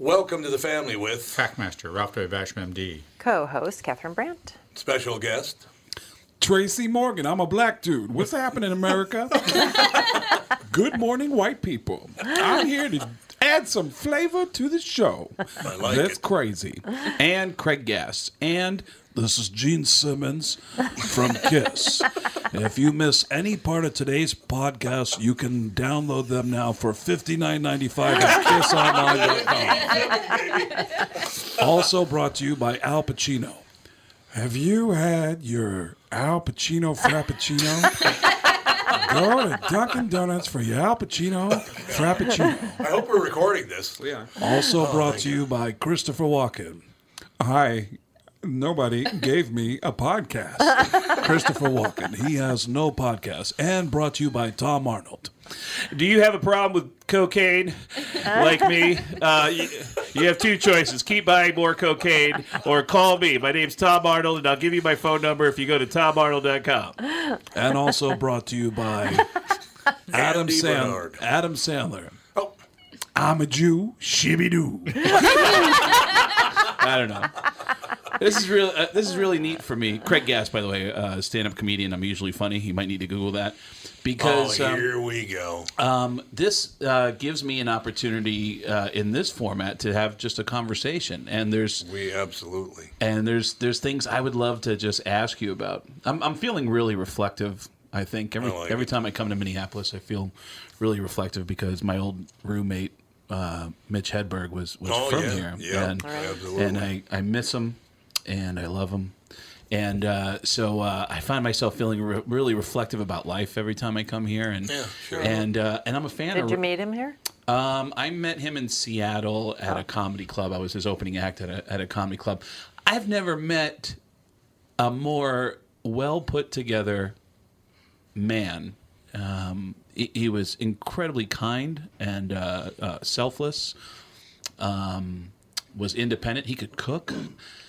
Welcome to the family with Trackmaster Ralph W. Basham, MD. Co-host Catherine Brandt. special guest. Tracy Morgan, I'm a black dude. What's happening, America? Good morning, white people. I'm here to add some flavor to the show. I like That's it. crazy. And Craig Gass. And this is Gene Simmons from Kiss. if you miss any part of today's podcast, you can download them now for $59.95 at kissonline.com. also brought to you by Al Pacino. Have you had your Al Pacino Frappuccino? Go to Dunkin' Donuts for your Al Pacino Frappuccino. I hope we're recording this. Yeah. Also oh, brought to you by Christopher Walken. Hi. Nobody gave me a podcast. Christopher Walken. He has no podcast. And brought to you by Tom Arnold. Do you have a problem with cocaine like me? Uh, you, you have two choices keep buying more cocaine or call me. My name's Tom Arnold, and I'll give you my phone number if you go to tomarnold.com. And also brought to you by Adam, Andy Sand- Bernard. Adam Sandler. Oh, I'm a Jew, shibby doo. I don't know. This is really uh, this is really neat for me. Craig Gass, by the way, uh, stand-up comedian. I'm usually funny. You might need to Google that oh because um, here we go. Um, this uh, gives me an opportunity uh, in this format to have just a conversation, and there's we absolutely. and there's there's things I would love to just ask you about. I'm I'm feeling really reflective. I think every I like every it. time I come to Minneapolis, I feel really reflective because my old roommate uh, Mitch Hedberg was was Oh, from yeah. here, Yeah, and absolutely. and I I miss him, and I love him. And uh, so uh, I find myself feeling re- really reflective about life every time I come here, and Yeah, sure. and uh, and I'm a fan Did of you meet him here? um, I met him in Seattle at a comedy club. I was his opening act at a, at a comedy club. I've never met a more well put together man. Um, he, he was incredibly kind and uh, uh, selfless. Um, was independent. He could cook.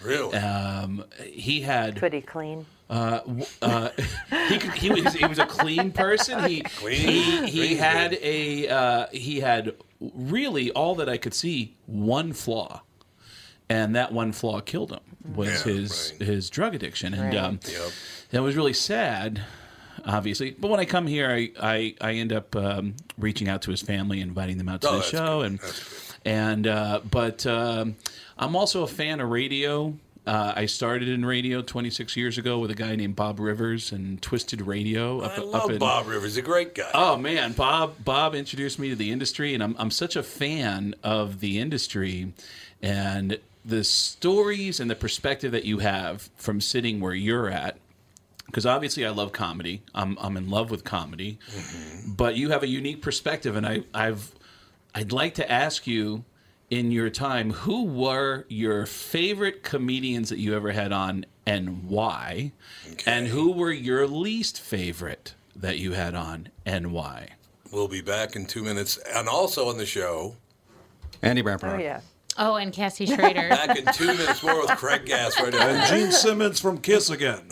Really? Um, he had pretty clean? uh, uh, he, could, he was he was a clean person. He Clean? he, he Clean, had good. a uh, he had really all that I could see one flaw, and that one flaw killed him was Yeah, his right. his drug addiction, and Right. um, Yep. that was really sad. Obviously, but when I come here, I I, I end up um, reaching out to his family, inviting them out to Oh, the show, good. and That's good. And uh, but um, I'm also a fan of radio. Uh, I started in radio 26 years ago with a guy named Bob Rivers and Twisted Radio. Up, I love in, Bob Rivers. A great guy. Oh man, Bob Bob introduced me to the industry, and I'm I'm such a fan of the industry, and the stories and the perspective that you have from sitting where you're at. Because obviously, I love comedy. I'm I'm in love with comedy, but you have a unique perspective, and I I've I'd like to ask you. In your time, who were your favorite comedians that you ever had on, and why? And who were your least favorite that you had on, and why? We'll be back in two minutes. And also on the show, Andy Oh yeah. Oh, and Cassie Schrader. back in two minutes more with Craig Gass right now. And. Gene Simmons from Kiss again.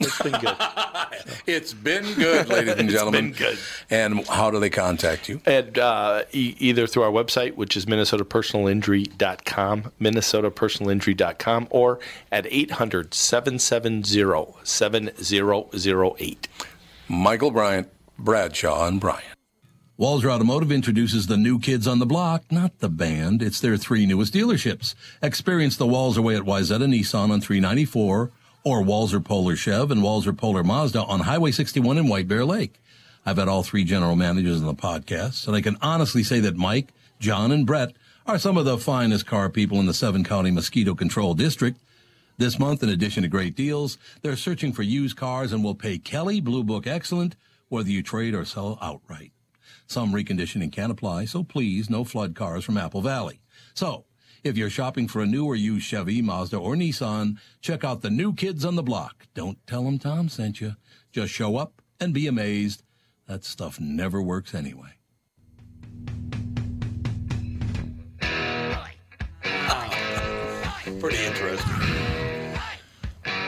It's been good. It's been good, ladies and It's gentlemen. been good. And how do they contact you? And uh, e- either through our website, which is minnesotapersonalinjury.com, minnesotapersonalinjury.com, or at 800-770-7008. Michael Bryant, Bradshaw, and Bryant. Walser Automotive introduces the new kids on the block, not the band. It's their three newest dealerships. Experience the Walser way at Wayzata Nissan on 394 or Walser Polar Chev and Walser Polar Mazda on Highway 61 in White Bear Lake. I've had all three general managers on the podcast, and I can honestly say that Mike, John, and Brett are some of the finest car people in the seven county mosquito control district. This month, in addition to great deals, they're searching for used cars and will pay Kelley Blue Book excellent whether you trade or sell outright. Some reconditioning can apply, so please no flood cars from Apple Valley. So, if you're shopping for a new or used Chevy, Mazda, or Nissan, check out the new kids on the block. Don't tell them Tom sent you. Just show up and be amazed. That stuff never works anyway. Pretty interesting.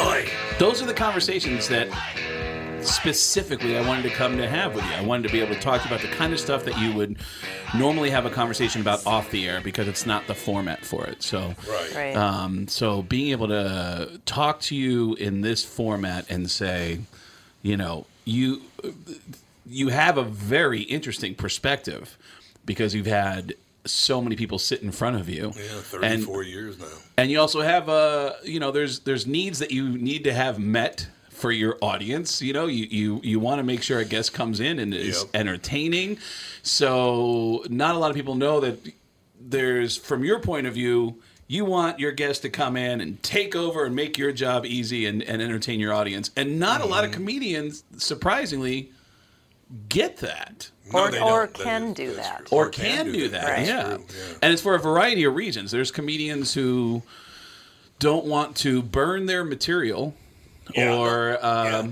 Oi. Those are the conversations that specifically I wanted to come to have with you. I wanted to be able to talk about the kind of stuff that you would normally have a conversation about off the air because it's not the format for it. So, Right. Right. um, so being able to talk to you in this format and say, you know, you you have a very interesting perspective because you've had so many people sit in front of you. Yeah, And- 34 years now. and you also have uh you know there's there's needs that you need to have met for your audience you know you you, you want to make sure a guest comes in and is Yep. entertaining so not a lot of people know that there's from your point of view you want your guest to come in and take over and make your job easy and, and entertain your audience and not a lot of mm-hmm. comedians surprisingly get that No, Or- or don't. That can is- do that. true. or can do that. Right. Yeah. Yeah. and it's for a variety of reasons. There's comedians who don't want to burn their material, Yeah. or um, Yeah.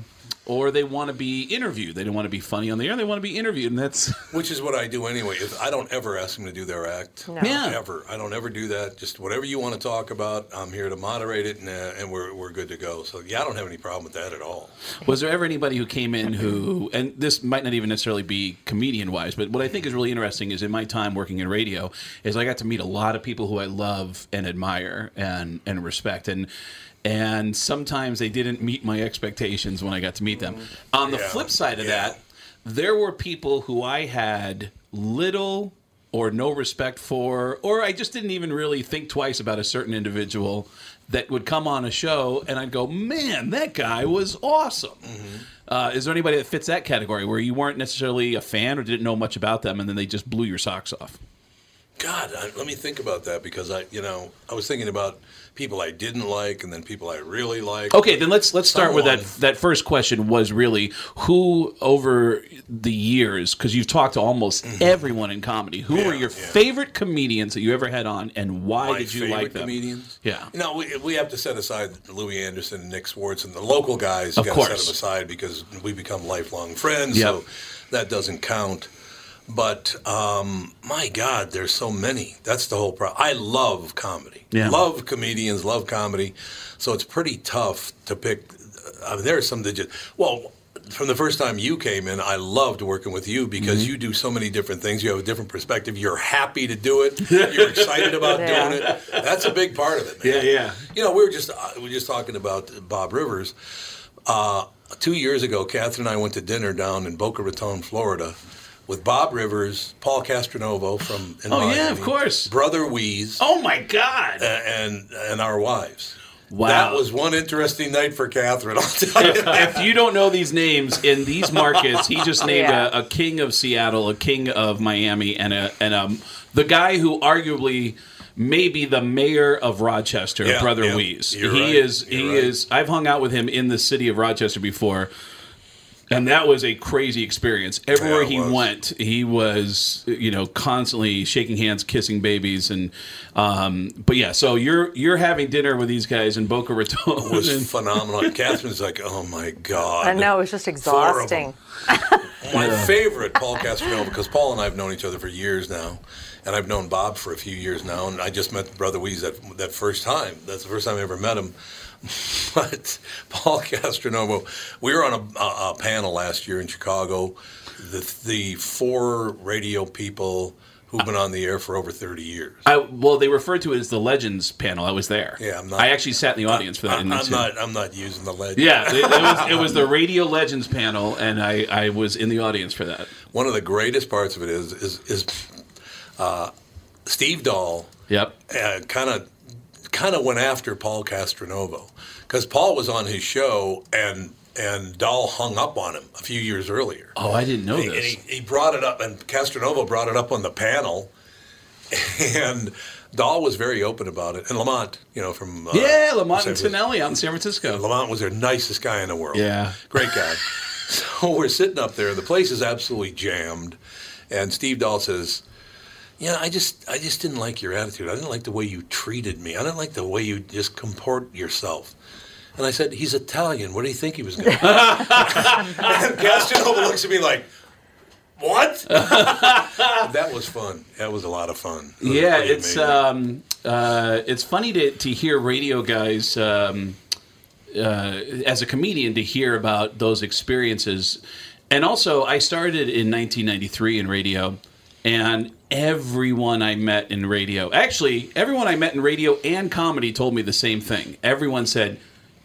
or they want to be interviewed. They don't want to be funny on the air. They want to be interviewed, and that's Which is what I do anyway. If I don't ever ask them to do their act. No. Yeah. Ever. I don't ever do that. Just whatever you want to talk about, I'm here to moderate it, and, uh, and we're, we're good to go. So, yeah, I don't have any problem with that at all. Was there ever anybody who came in who, and this might not even necessarily be comedian wise, but what I think is really interesting is in my time working in radio, is I got to meet a lot of people who I love and admire and and respect, and and sometimes they didn't meet my expectations when I got to meet them. On the Yeah. flip side of Yeah. that, there were people who I had little or no respect for, or I just didn't even really think twice about a certain individual that would come on a show, and I'd go, "Man, that guy was awesome." Uh, is there anybody that fits that category where you weren't necessarily a fan or didn't know much about them, and then they just blew your socks off? God, I, let me think about that because I, you know, I was thinking about people I didn't like and then people I really like. Okay, then let's let's start with that. That first question was really who over the years, because you've talked to almost mm-hmm. everyone in comedy. Who were your yeah. favorite comedians that you ever had on, and why My did you like them? comedians? Yeah. You know, we, we have to set aside Louie Anderson and Nick Swartz and the local guys. Of got to set them aside because we become lifelong friends. Yep. So that doesn't count. But um, my God, there's so many. That's the whole problem. I love comedy. Yeah. Love comedians. Love comedy. So it's pretty tough to pick. I mean, there are some that just well. From the first time you came in, I loved working with you because Mm-hmm. you do so many different things. You have a different perspective. You're happy to do it. You're excited about Yeah. doing it. That's a big part of it, man. Yeah, yeah. You know, we were just uh, we were just talking about Bob Rivers. Uh, two years ago, Catherine and I went to dinner down in Boca Raton, Florida, with Bob Rivers, Paul Castronovo from in Oh, yeah, of course. Brother Wease, Oh my God! a- and and our wives. Wow. That was one interesting night for Catherine. I'll tell you. if you don't know these names in these markets, he just named Yeah. a, a king of Seattle, a king of Miami, and a and um the guy who arguably may be the mayor of Rochester, Yeah, Brother yeah. Wease. You're he right. is You're he right. is. I've hung out with him in the city of Rochester before. And that was a crazy experience. Everywhere Yeah, he was. went, he was, you know, constantly shaking hands, kissing babies, and, um, but yeah. So you're you're having dinner with these guys in Boca Raton. It was and- phenomenal. Catherine's like, oh my God. I know, it was just Four of them. exhausting. My favorite, Paul Castronovo, because Paul and I have known each other for years now, and I've known Bob for a few years now, and I just met Brother Wease that that first time. That's the first time I ever met him. But Paul Castronovo, we were on a, a, a panel last year in Chicago. The the four radio people who've been on the air for over thirty years. I, well, they referred to it as the Legends panel. I was there. Yeah, I'm not- I actually sat in the audience for that. I'm, I'm not. I'm not using the legend. Yeah, it, it was, it was the Radio Legends panel, and I, I was in the audience for that. One of the greatest parts of it is is is uh, Steve Dahl. Yep. kind of kind of went after Paul Castronovo because Paul was on his show and and Dahl hung up on him a few years earlier. Oh, I didn't know And this. he, he brought it up, and Castronovo brought it up on the panel, and Dahl was very open about it. And Lamont, you know, from uh, yeah, Lamont and Tonelli out in San Francisco. Lamont was the nicest guy in the world. Yeah. Great guy. so we're sitting up there. The place is absolutely jammed. And Steve Dahl says, Yeah, I just I just didn't like your attitude. I didn't like the way you treated me. I didn't like the way you just comport yourself. And I said, He's Italian. What do you think he was going to do? and Castronovo looks at me like, What? that was fun. That was a lot of fun. It Yeah, it's um, uh, it's funny to, to hear radio guys um, uh, as a comedian to hear about those experiences, and also I started in 1993 in radio, and everyone I met in radio, actually everyone I met in radio and comedy, told me the same thing. Everyone said,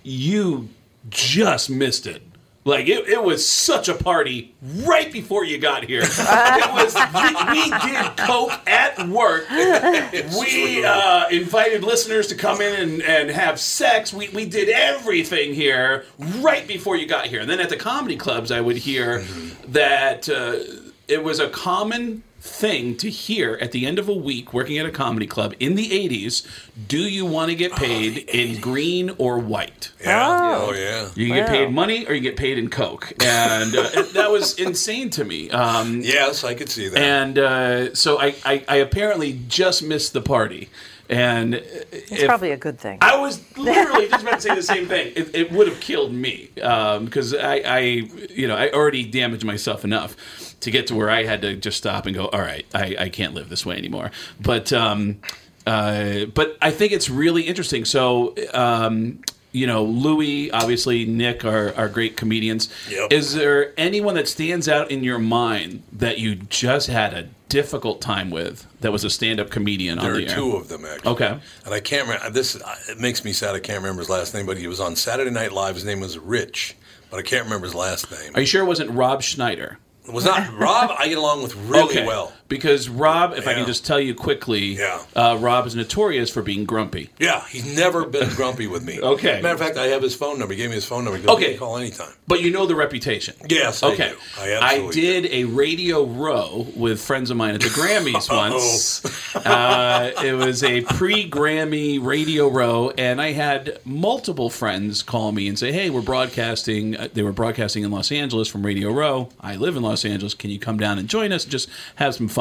"You just missed it." Like it, it was such a party right before you got here. it was we, we did coke at work. we uh, invited listeners to come in and, and have sex. We, we did everything here right before you got here. And then at the comedy clubs, I would hear that uh, it was a common thing to hear at the end of a week working at a comedy club in the 80s do you want to get paid in green or white yeah. Oh, yeah. you can get paid money or you get paid in coke and uh, that was insane to me um, Yes, I could see that. and uh, so I, I, I apparently just missed the party and It's probably a good thing. I was literally just about to say the same thing. It, it would have killed me because I, I, you know, I already damaged myself enough to get to where I had to just stop and go. All right, I, I can't live this way anymore. But, um, uh, but I think it's really interesting. So. Um, you know, Louis, obviously, Nick are, are great comedians. Yep. Is there anyone that stands out in your mind that you just had a difficult time with that was a stand up comedian There on are the air? two of them actually. Okay. And I can't remember this. It makes me sad. I can't remember his last name, but he was on Saturday Night Live. His name was Rich, but I can't remember his last name. Are you sure it wasn't Rob Schneider? Was not Rob. I get along with really okay. well. Because Rob, if I can just tell you quickly, Yeah. uh, Rob is notorious for being grumpy. Yeah, he's never been grumpy with me. Okay. Matter of fact, I have his phone number. He gave me his phone number. Okay. Call anytime. But you know the reputation. Yes, I Okay. do. I absolutely did a radio row with friends of mine at the Grammys once. Uh, it was a pre-Grammy radio row, and I had multiple friends call me and say, "Hey, we're broadcasting. Uh, they were broadcasting in Los Angeles from Radio Row. I live in Los Angeles. Can you come down and join us? and Just have some fun."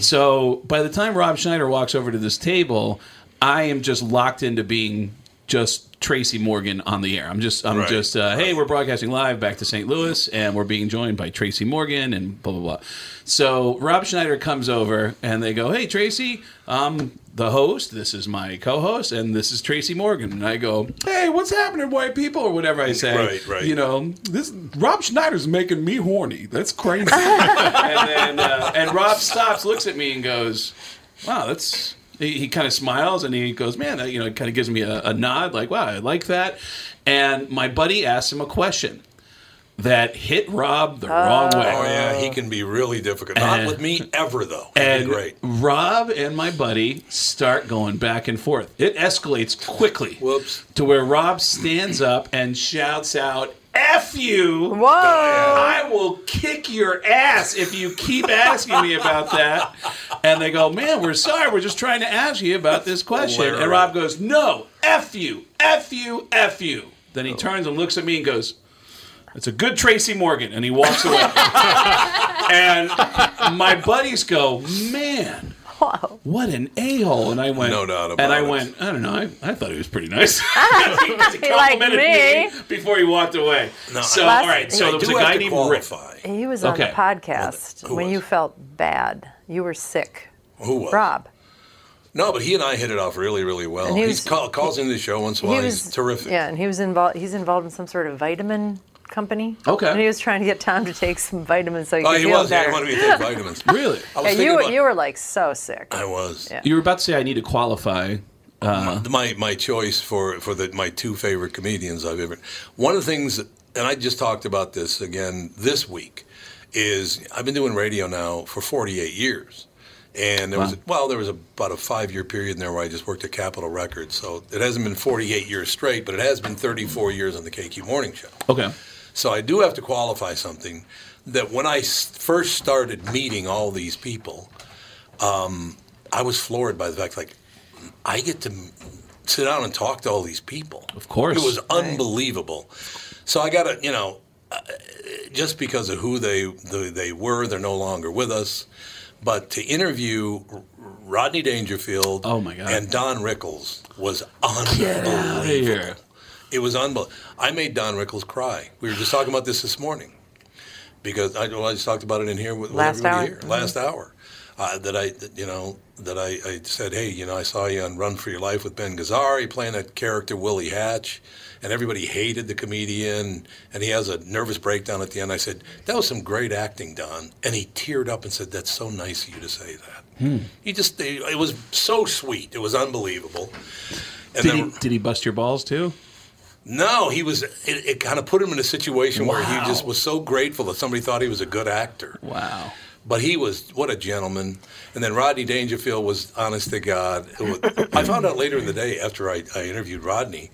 So by the time Rob Schneider walks over to this table, I am just locked into being just Tracy Morgan on the air. I'm just I'm Right. just uh, hey, we're broadcasting live back to St. Louis, and we're being joined by Tracy Morgan and blah blah blah. So Rob Schneider comes over, and they go, "Hey, Tracy, I'm the host. This is my co-host, and this is Tracy Morgan." And I go, "Hey, what's happening, white people?" or whatever I say. Right, right. You know, this Rob Schneider's making me horny. That's crazy. and then uh, and Rob stops, looks at me, and goes, "Wow, that's." He, he kind of smiles and he goes, "Man, that, you know," kind of gives me a, a nod, like, "Wow, I like that." And my buddy asks him a question. That hit Rob the wrong oh. way. Oh yeah, he can be really difficult. Not And- with me ever though. He'd And great. Rob and my buddy start going back and forth. It escalates quickly. Whoops. To where Rob stands up and shouts out, F you! Whoa! I will kick your ass if you keep asking me about that. And they go, Man, we're sorry. We're just trying to ask you about this question. And Rob goes, No, F you, F you, F you. Then he turns and looks at me and goes, It's a good Tracy Morgan. And he walks away. and my buddies go, Man. What an a hole! And I went, No doubt about And I it. went, I don't know. I, I thought he was pretty nice. Ah, he He liked complimented me. before he walked away. No, so, Last- all right. So I there was a guy to named Rick. qualify. He was on Okay. the podcast when was? you felt bad. You were sick. Who was? Rob. No, but he and I hit it off really, really well. And he He's was- call, calls into the show once in a while. was He's terrific. Yeah, and he was involved. He's involved in some sort of vitamin company. Okay. And he was trying to get Tom to take some vitamins so he Oh, could he feel was. Yeah, better. he wanted me to take vitamins. Really? I was yeah, you about, you were like so sick. I was. Yeah. You were about to say I need to qualify. Uh, my my choice for for the my two favorite comedians I've ever. One of the things, and I just talked about this again this week, is I've been doing radio now for 48 years, and there was Wow. well there was about a five year period in there where I just worked at Capitol Records, so it hasn't been 48 years straight, but it has been 34 years on the KQ Morning Show. okay. So I do have to qualify something that when I first started meeting all these people, um, I was floored by the fact like I get to sit down and talk to all these people. Of course. it was unbelievable. So I got to you know. uh, Just because of who they they were, they're no longer with us. But to interview Rodney Dangerfield Oh, my God. and Don Rickles was outta unbelievable. Here. It was unbelievable. I made Don Rickles cry. We were just talking about this this morning because I, well, I just talked about it in here with, with Last everybody hour? here last hour. Uh, that I, that, you know, that I, I said, hey, you know, I saw you on Run for Your Life with Ben Gazzara playing that character Willie Hatch, and everybody hated the comedian, and he has a nervous breakdown at the end. I said, that was some great acting, Don, and he teared up and said, that's so nice of you to say that. He just, it was so sweet. It was unbelievable. And Did then- he, did he bust your balls too? No, he was. It, it kind of put him in a situation where he just was so grateful that somebody thought he was a good actor. Wow. But he was what a gentleman. And then Rodney Dangerfield was honest to God. Was- I found out later in the day after I, I interviewed Rodney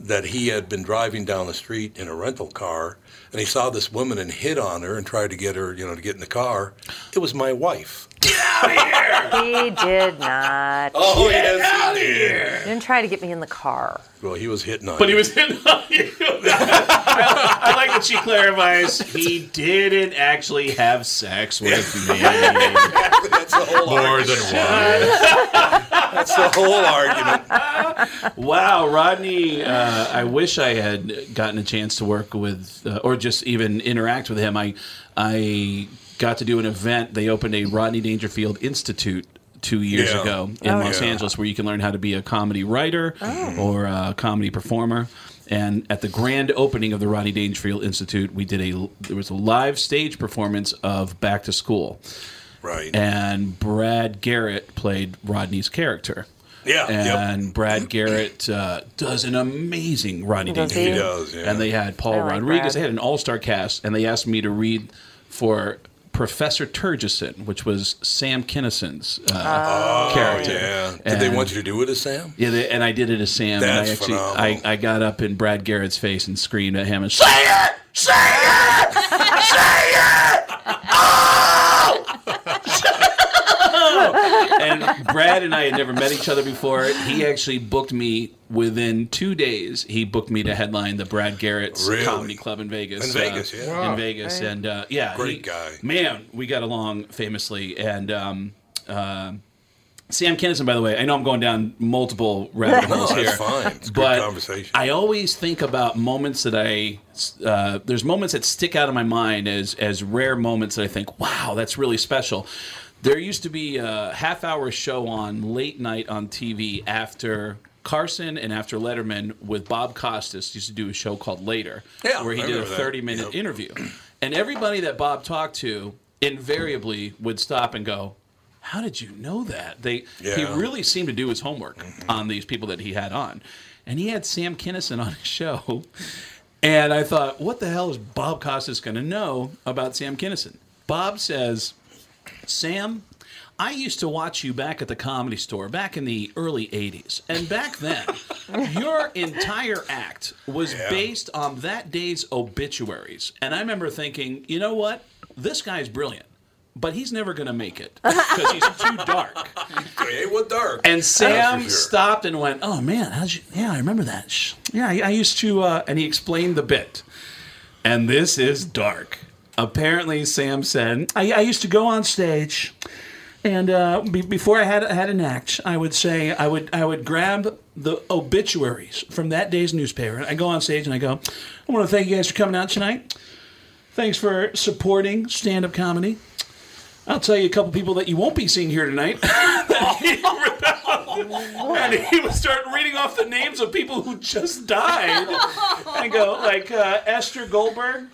that he had been driving down the street in a rental car and he saw this woman and hit on her and tried to get her, you know, to get in the car. It was my wife. He did not. Oh yes, he did. He didn't try to get me in the car. Well, he was hitting on. But he was hitting on you. I, I like that she clarifies he didn't actually have sex with me. That's the whole More argument. than one. That's the whole argument. Wow, Rodney! Uh, I wish I had gotten a chance to work with, uh, or just even interact with him. I, I got to do an event. They opened a Rodney Dangerfield Institute two years Yeah. ago in Oh, Los yeah. Angeles, where you can learn how to be a comedy writer or a comedy performer. And at the grand opening of the Rodney Dangerfield Institute, we did a there was a live stage performance of Back to School, Right. and Brad Garrett played Rodney's character. yeah. yep. And Brad Garrett uh, does an amazing Rodney Does? Dangerfield. He does, yeah. And they had Paul I like Rodriguez. Brad. They had an all-star cast, and they asked me to read for Professor Terguson, which was Sam Kinison's uh, character. Oh, Yeah. Did they want you to do it as Sam? Yeah, they, and I did it as Sam. and I That's actually, I. I got up in Brad Garrett's face and screamed at him and say it, say it, say it. Oh! And Brad and I had never met each other before. He actually booked me within two days. He booked me to headline the Brad Garrett's Really? Comedy Club in Vegas. In Vegas, yeah. In Vegas, and uh, yeah, Great he- guy. Man, we got along famously, and. Um, uh, Sam Kinison, by the way, I know I'm going down multiple rabbit No, holes that's here. fine. It's a good but conversation. I always think about moments that I uh, there's moments that stick out of my mind as as rare moments that I think, wow, that's really special. There used to be a half hour show on late night on TV after Carson and after Letterman with Bob Costas used to do a show called Later, Yeah, where he I did a remember that. 30 minute Yep. interview, and everybody that Bob talked to invariably would stop and go. How did you know that? They he really seemed to do his homework mm-hmm. on these people that he had on. And he had Sam Kinison on his show. And I thought, what the hell is Bob Costas going to know about Sam Kinison? Bob says, Sam, I used to watch you back at the comedy store back in the early 80s. And back then, your entire act was based on that day's obituaries. And I remember thinking, you know what? This guy's brilliant. But he's never going to make it because he's too dark. Hey, what dark? And Sam sure. stopped and went, "Oh man, how'd you? Yeah, I remember that. Yeah, I, I used to." Uh, and he explained the bit. And this is dark. Apparently, Sam said, "I, I used to go on stage, and uh, be, before I had had an act, I would say I would I would grab the obituaries from that day's newspaper. And I go on stage and I go, I want to thank you guys for coming out tonight. Thanks for supporting stand up comedy." I'll tell you a couple people that you won't be seeing here tonight. and he would start reading off the names of people who just died and go like uh, Esther Goldberg.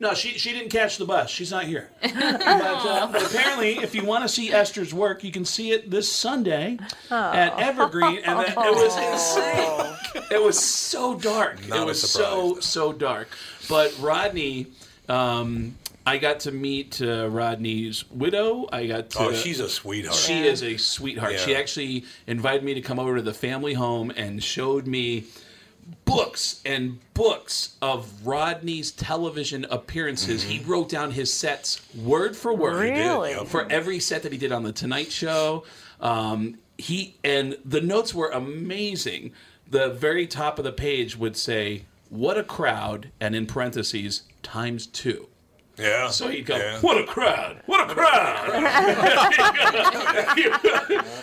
No, she she didn't catch the bus. She's not here. But, uh, but apparently, if you want to see Esther's work, you can see it this Sunday at Evergreen, and that, it was insane. It was so dark. Not it was surprise, so though. so dark. But Rodney. Um, I got to meet uh, Rodney's widow. I got to. Oh, she's a sweetheart. She is a sweetheart. She actually invited me to come over to the family home and showed me books and books of Rodney's television appearances. He wrote down his sets word for word Really? yep. for every set that he did on the Tonight Show. Um, he and the notes were amazing. The very top of the page would say, "What a crowd!" and in parentheses times two. Yeah. So he'd go, yeah. "What a crowd! What a crowd!"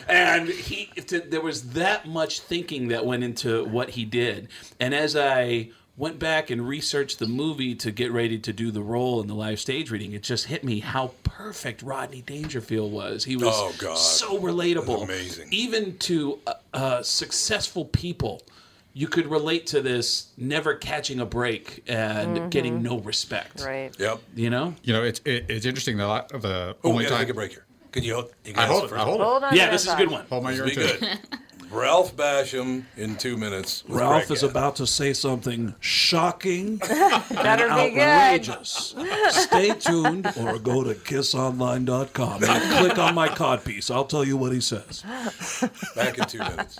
and he, there was that much thinking that went into what he did. And as I went back and researched the movie to get ready to do the role in the live stage reading, it just hit me how perfect Rodney Dangerfield was. He was Oh, God. so relatable, Amazing. even to uh, uh, successful people. You could relate to this never catching a break and mm-hmm. getting no respect. Right. Yep. You know? You know, it's it, it's interesting. The lot of the Oh, only gotta time take a break here. Can you hold? You I hold, hold I hold it. Hold on. Yeah, this is a good one. Hold my ear. Be too. good. Ralph Basham in two minutes. Ralph Greg is Gadd. about to say something shocking Better be good. outrageous. Stay tuned or go to kissonline.com and click on my codpiece. I'll tell you what he says. Back in two minutes.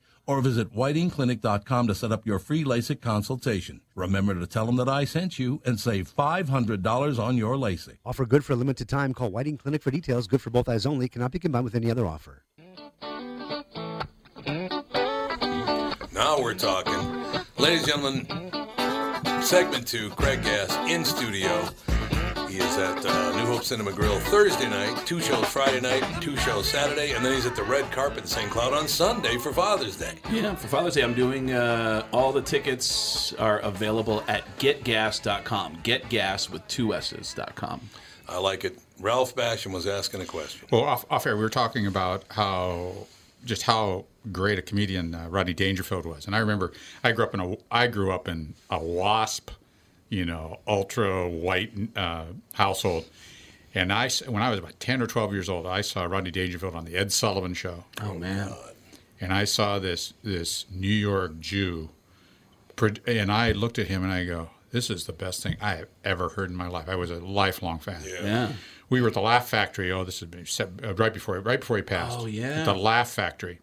or visit whitingclinic.com to set up your free LASIK consultation. Remember to tell them that I sent you and save $500 on your LASIK. Offer good for a limited time. Call Whiting Clinic for details. Good for both eyes only. Cannot be combined with any other offer. Now we're talking. Ladies and gentlemen, segment two, Craig Gass in studio. He is at uh, New Hope Cinema Grill Thursday night, two shows Friday night, two shows Saturday, and then he's at the Red Carpet in St. Cloud on Sunday for Father's Day. Yeah, for Father's Day, I'm doing uh, all the tickets are available at getgass.com. Getgas with two S's.com. I like it. Ralph Basham was asking a question. Well, off, off air, we were talking about how just how great a comedian uh, Rodney Dangerfield was, and I remember I grew up in a I grew up in a WASP, you know, ultra white uh, household, and I, when I was about ten or twelve years old, I saw Rodney Dangerfield on the Ed Sullivan Show. Oh man! And I saw this this New York Jew, and I looked at him and I go, "This is the best thing I have ever heard in my life." I was a lifelong fan. Yeah. We were at the Laugh Factory. Oh, this has been set- uh, right before right before he passed. Oh, yeah. At the Laugh Factory,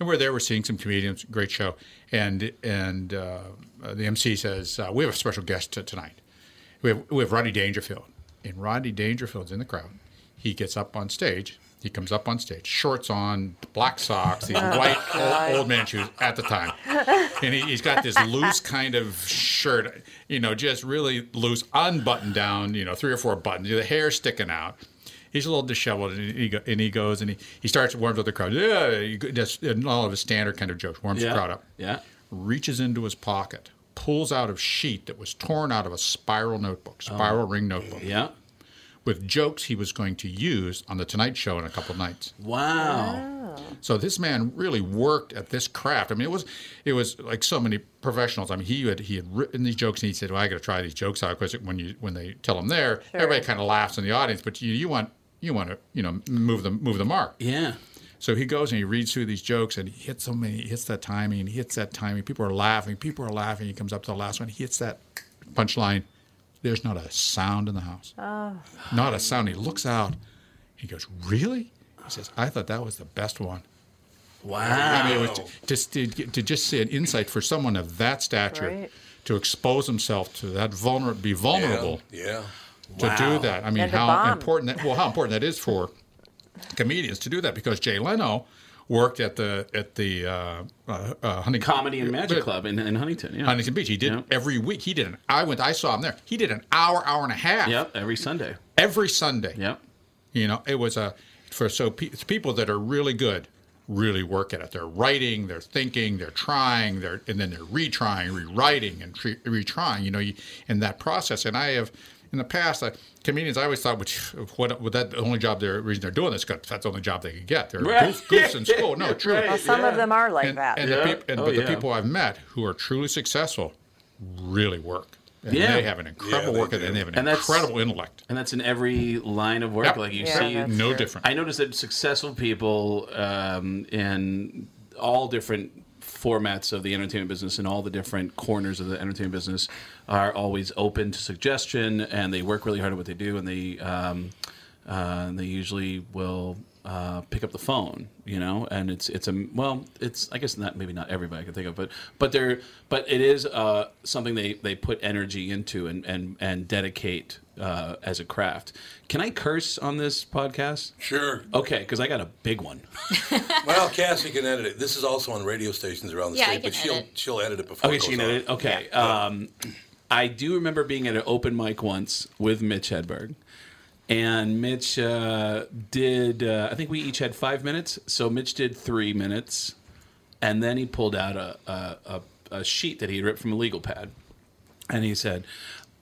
and we're there. We're seeing some comedians. Great show. And and uh, the MC says uh, we have a special guest t- tonight. We have we have Rodney Dangerfield, and Rodney Dangerfield's in the crowd. He gets up on stage. He comes up on stage, shorts on, black socks, these Oh, white old, old man shoes at the time, and he, he's got this loose kind of shirt, you know, just really loose, unbuttoned down, you know, three or four buttons, the hair sticking out. He's a little disheveled, and he, go, and he goes and he, he starts warms up the crowd. Yeah, he and all of his standard kind of jokes, warms Yeah. the crowd up. Yeah. Reaches into his pocket, pulls out a sheet that was torn out of a spiral notebook, oh. spiral ring notebook. Oh. Yeah. With jokes he was going to use on the Tonight Show in a couple nights. Wow. So this man really worked at this craft. I mean, it was it was like so many professionals. I mean, he had he had written these jokes and he said, "Well, I got to try these jokes out because when you when they tell them there, Sure. everybody kind of laughs in the audience, but you you want you want to you know move the move the mark." Yeah. So he goes and he reads through these jokes and he hits so many, he hits that timing he hits that timing. People are laughing. People are laughing. He comes up to the last one. He hits that punchline. There's not a sound in the house. Oh. Not a sound. He looks out. He goes, "Really?" He says, "I thought that was the best one." Wow. I mean, it was just to, to just see an insight for someone of that stature Right. to expose himself to that vulnerable, be vulnerable Yeah. to Wow. do that. I mean, And how bomb. important that well, how important that is for comedians to do that because Jay Leno worked at the at the uh, uh, uh, Huntington Comedy and Magic Club in, in Huntington. Yeah. Huntington Beach. He did Yeah. every week. He did an. I went. I saw him there. He did an hour, hour and a half. Yep. Every Sunday. Every Sunday. Yep. You know, it was a for so pe- people that are really good really work at it. They're writing, they're thinking, they're trying, they're and then they're retrying, rewriting, and tre- retrying. You know, you, in that process. And I have in the past, uh, comedians I always thought, which what would that the only job they're reason they're doing this because that's the only job they can get. They're Right. goofs, goofs in school. No, true. Well, some of them are like and, that. And, Yeah. the, peop- and Oh, but the people I've met who are truly successful really work. And Yeah. they have an incredible they work ethic do. and they have an And incredible intellect. And that's in every line of work. Yeah. Like you Yeah, see, no true. different. I noticed that successful people um, in all different formats of the entertainment business and all the different corners of the entertainment business are always open to suggestion and they work really hard at what they do and they um, uh, they usually will uh, pick up the phone, you know, and it's it's a well, it's I guess not maybe not everybody I can think of, but but they're but it is uh, something they, they put energy into and and and dedicate uh, as a craft. Can I curse on this podcast? Sure. Okay, because I got a big one. Well, Cassie can edit it. This is also on radio stations around the Yeah, I state, but can she'll edit. she'll edit it before. Okay, it she goes can on. edit. Okay. Um, I do remember being at an open mic once with Mitch Hedberg. And Mitch uh, did, uh, I think we each had five minutes. So Mitch did three minutes. And then he pulled out a, a, a, sheet that he had ripped from a legal pad. And he said,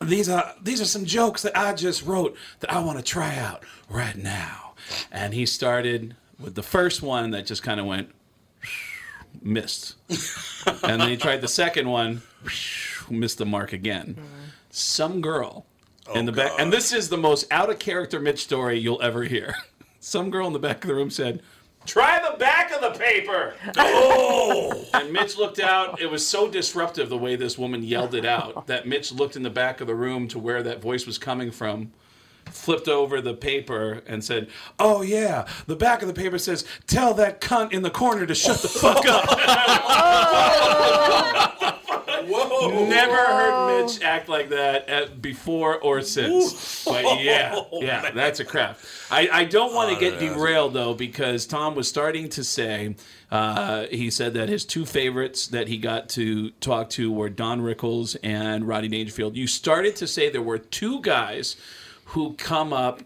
these are these are some jokes that I just wrote that I want to try out right now. And he started with the first one that just kind of went missed. and then he tried the second one, missed the mark again. Some girl in the oh, back, and this is the most out of character Mitch story you'll ever hear. Some girl in the back of the room said, Try the back of the paper. Oh! and Mitch looked out. It was so disruptive the way this woman yelled it out that Mitch looked in the back of the room to where that voice was coming from, flipped over the paper, and said, Oh, yeah, the back of the paper says, Tell that cunt in the corner to shut the fuck up. Oh. Whoa! Never heard Mitch act like that at, before or since. But yeah, yeah, that's a craft. I, I don't want to get derailed though because Tom was starting to say uh, he said that his two favorites that he got to talk to were Don Rickles and Roddy Dangerfield. You started to say there were two guys who come up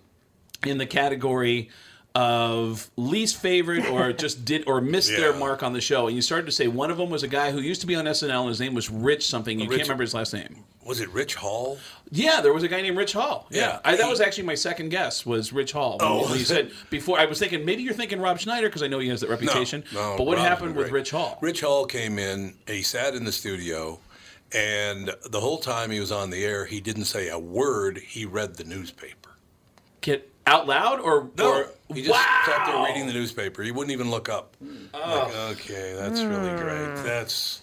in the category of least favorite or just did or missed their mark on the show. And you started to say one of them was a guy who used to be on SNL and his name was Rich something. You Rich- can't remember his last name. Was it Rich Hall? Yeah, there was a guy named Rich Hall. Yeah, Yeah, I, that was actually my second guess was Rich Hall. Oh, you- when you was said before, I was thinking maybe you're thinking Rob Schneider because I know he has that reputation. No, but what Rob's happened with. Rich Hall? Rich Hall came in. He sat in the studio, and the whole time he was on the air, he didn't say a word. He read the newspaper. Get out loud or No, or he just sat there reading the newspaper. He wouldn't even look up. Mm. Like, oh. okay, that's really great. Hmm. That's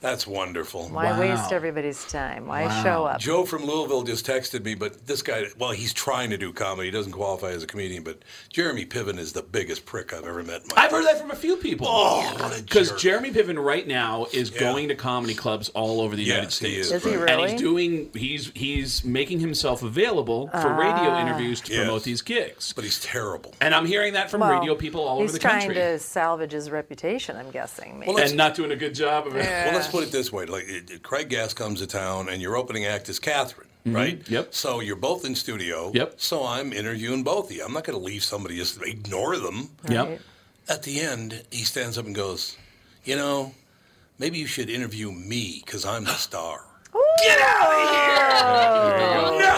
that's wonderful. Why waste everybody's time? Why show up? Joe from Louisville just texted me, but this guy, well, he's trying to do comedy. He doesn't qualify as a comedian, but Jeremy Piven is the biggest prick I've ever met in my I've heard that from a few people. Oh, what a Because jerk. Jeremy Piven right now is Yeah. going to comedy clubs all over the Yes, United he States. is, Is he right. And he's doing he's he's making himself available for radio ah. interviews to Yes. promote these gigs. But he's terrible. And I'm hearing that from Well, radio people all over the country. He's trying country. to salvage his reputation. I'm guessing. Maybe. Well, and not doing a good job of it. Yeah. Well, let's put it this way: like it- it- Craig Gass comes to town, and your opening act is Catherine, mm-hmm. right? Yep. So you're both in studio. Yep. So I'm interviewing both of you. I'm not going to leave somebody just ignore them. Yep. Right. At the end, he stands up and goes, "You know, maybe you should interview me because I'm the star." Get out of here! No!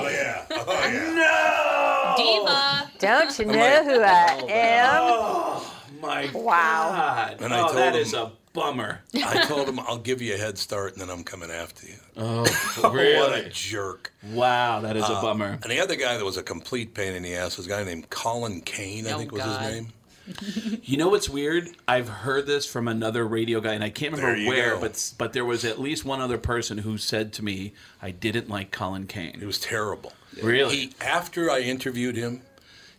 Oh yeah. Oh yeah. Diva. Don't you know who I oh, am? Oh my Wow. God! And I oh, told that him- is a bummer. I told him I'll give you a head start, and then I'm coming after you. Oh, What a jerk! Wow, that is a Uh, bummer. And the other guy that was a complete pain in the ass was a guy named Colin Kane, I Oh, think was God. his name. You know what's weird? I've heard this from another radio guy, and I can't remember you where, go. but but there was at least one other person who said to me, "I didn't like Colin Kane. It Kane." was terrible. Really? He after I interviewed him,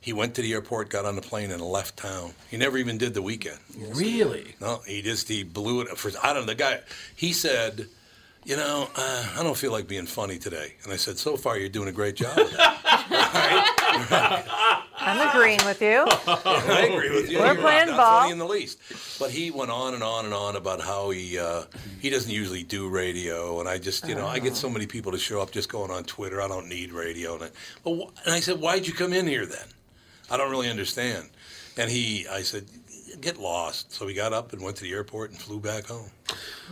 he went to the airport, got on the plane, and left town. He never even did the weekend. Really? No, he just he blew it. For I don't know the guy. He said, "You know, uh, I don't feel like being funny today." And I said, "So far, you're doing a great job." With that." I'm agreeing with you. I agree with you. We're You're playing not ball. funny in the least. But he went on and on and on about how he uh, he doesn't usually do radio, and I just you know I get so many people to show up just going on Twitter. I don't need radio, and I, but wh- and I said, why'd you come in here then? I don't really understand. And he, I said, get lost. So he got up and went to the airport and flew back home.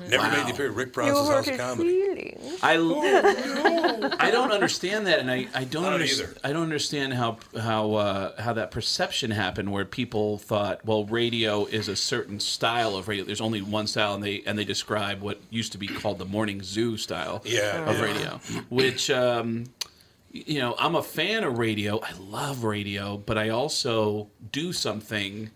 Never made the appearance. Rick You Bronson's were House of Comedy. feelings. I, I don't understand that, and I, I don't I don't understand. either. I don't understand how how uh, how that perception happened, where people thought, well, radio is a certain style of radio. There's only one style, and they and they describe what used to be called the morning zoo style Yeah, of yeah. radio, which. Um, you know, I'm a fan of radio. I love radio, but I also do something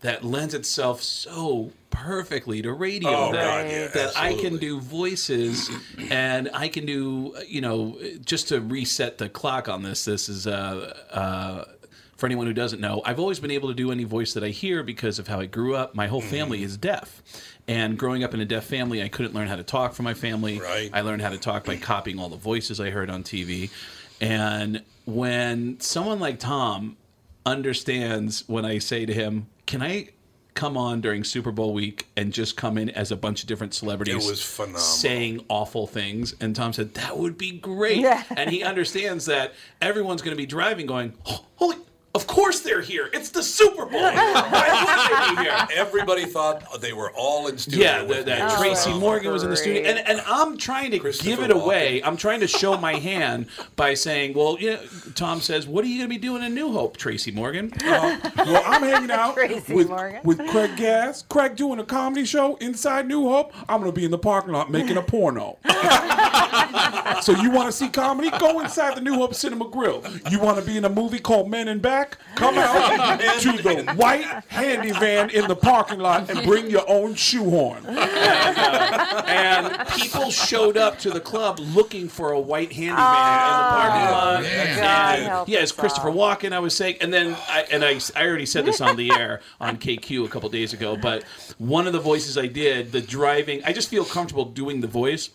that lends itself so perfectly to radio Oh, that, God, yeah, that I can do voices and I can do, you know, just to reset the clock on this. This is uh, uh, for anyone who doesn't know. I've always been able to do any voice that I hear because of how I grew up. My whole family is deaf. And growing up in a deaf family, I couldn't learn how to talk for my family. Right. I learned how to talk by copying all the voices I heard on TV. And when someone like Tom understands when I say to him, "Can I come on during Super Bowl week and just come in as a bunch of different celebrities It was phenomenal. saying awful things?" And Tom said, "That would be great." Yeah. And he understands that everyone's going to be driving, going, "Oh, "Holy, of course they're here! It's the Super Bowl! Why would they be here?" Everybody thought they were all in studio. Yeah, with that, me. that Oh, Tracy that's Morgan was in the studio, and and I'm trying to Christopher give it away. I'm trying to show my hand by saying, "Well, you know," Tom says, "What are you going to be doing in New Hope, Tracy Morgan?" Uh, well, I'm hanging out Tracy with, Morgan. with Craig Gass. Craig doing a comedy show inside New Hope. I'm going to be in the parking lot making a porno. so you want to see comedy? Go inside the New Hope Cinema Grill. You want to be in a movie called Men in Back? Come out to the white handy van in the parking lot and bring your own shoehorn. and people showed up to the club looking for a white handyman in the parking lot. yeah, God yeah, it's Christopher all. Walken. I was saying, and then I and I, I already said this on the air on KQ a couple days ago. But one of the voices I did, the driving, I just feel comfortable doing the voice